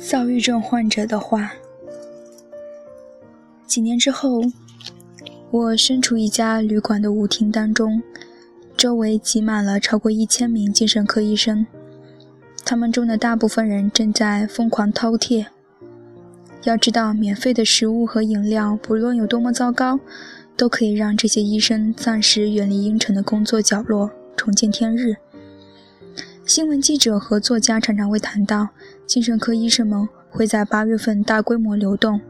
躁郁症患者的话。几年之后，我身处一家旅馆的舞厅当中，周围挤满了超过一千名精神科医生，他们中的大部分人正在疯狂饕餮。要知道，免费的食物和饮料，不论有多么糟糕，都可以让这些医生暂时远离阴沉的工作角落，重见天日。新闻记者和作家常常会谈到，精神科医生们会在八月份大规模流动，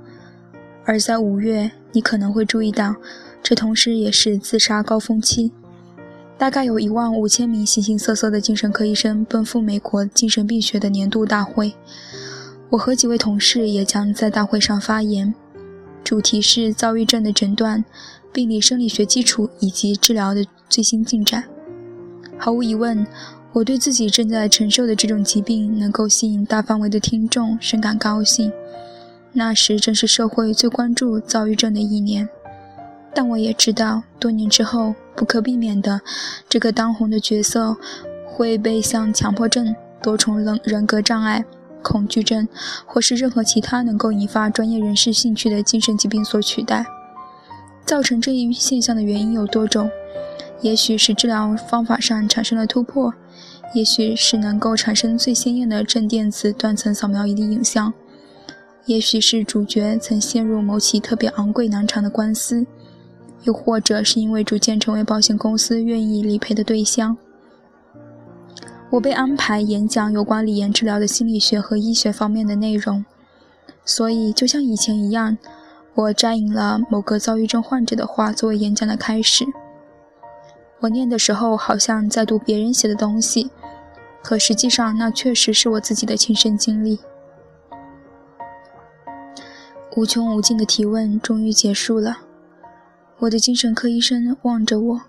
而在五月，你可能会注意到，这同时也是自杀高峰期。大概有一万五千名形形色色的精神科医生奔赴美国精神病学的年度大会，我和几位同事也将在大会上发言，主题是躁郁症的诊断、病理生理学基础以及治疗的最新进展。毫无疑问。我对自己正在承受的这种疾病能够吸引大范围的听众深感高兴。那时正是社会最关注躁郁症的一年，但我也知道，多年之后，不可避免的，这个当红的角色会被像强迫症、多重人人格障碍、恐惧症，或是任何其他能够引发专业人士兴趣的精神疾病所取代。造成这一现象的原因有多种，也许是治疗方法上产生了突破。也许是能够产生最鲜艳的正电子断层扫描仪的影像，也许是主角曾陷入某起特别昂贵难缠的官司，又或者是因为逐渐成为保险公司愿意理赔的对象。我被安排演讲有关理研治疗的心理学和医学方面的内容，所以就像以前一样，我摘引了某个躁郁症患者的话作为演讲的开始。我念的时候好像在读别人写的东西。可实际上，那确实是我自己的亲身经历。无穷无尽的提问终于结束了。我的精神科医生望着我，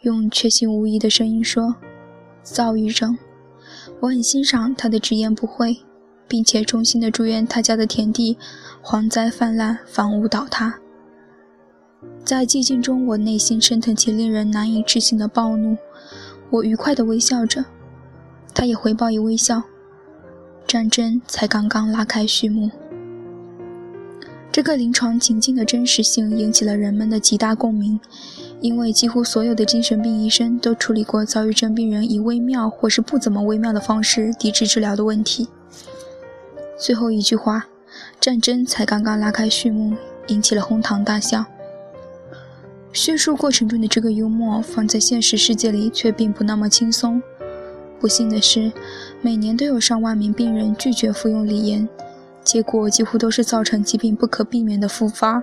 用确信无疑的声音说：“躁郁症。”我很欣赏他的直言不讳，并且衷心的祝愿他家的田地蝗灾泛滥，房屋倒塌。在寂静中，我内心升腾起令人难以置信的暴怒。我愉快地微笑着。他也回报以微笑。战争才刚刚拉开序幕。这个临床情境的真实性引起了人们的极大共鸣，因为几乎所有的精神病医生都处理过躁郁症病人以微妙或是不怎么微妙的方式抵制治疗的问题。最后一句话：“战争才刚刚拉开序幕”，引起了哄堂大笑。叙述过程中的这个幽默，放在现实世界里却并不那么轻松。不幸的是，每年都有上万名病人拒绝服用锂盐，结果几乎都是造成疾病不可避免的复发，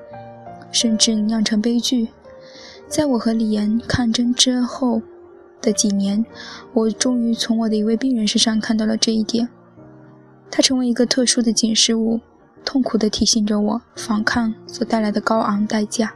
甚至酿成悲剧。在我和李岩抗争之后的几年，我终于从我的一位病人身上看到了这一点。他成为一个特殊的警示物，痛苦地提醒着我反抗所带来的高昂代价。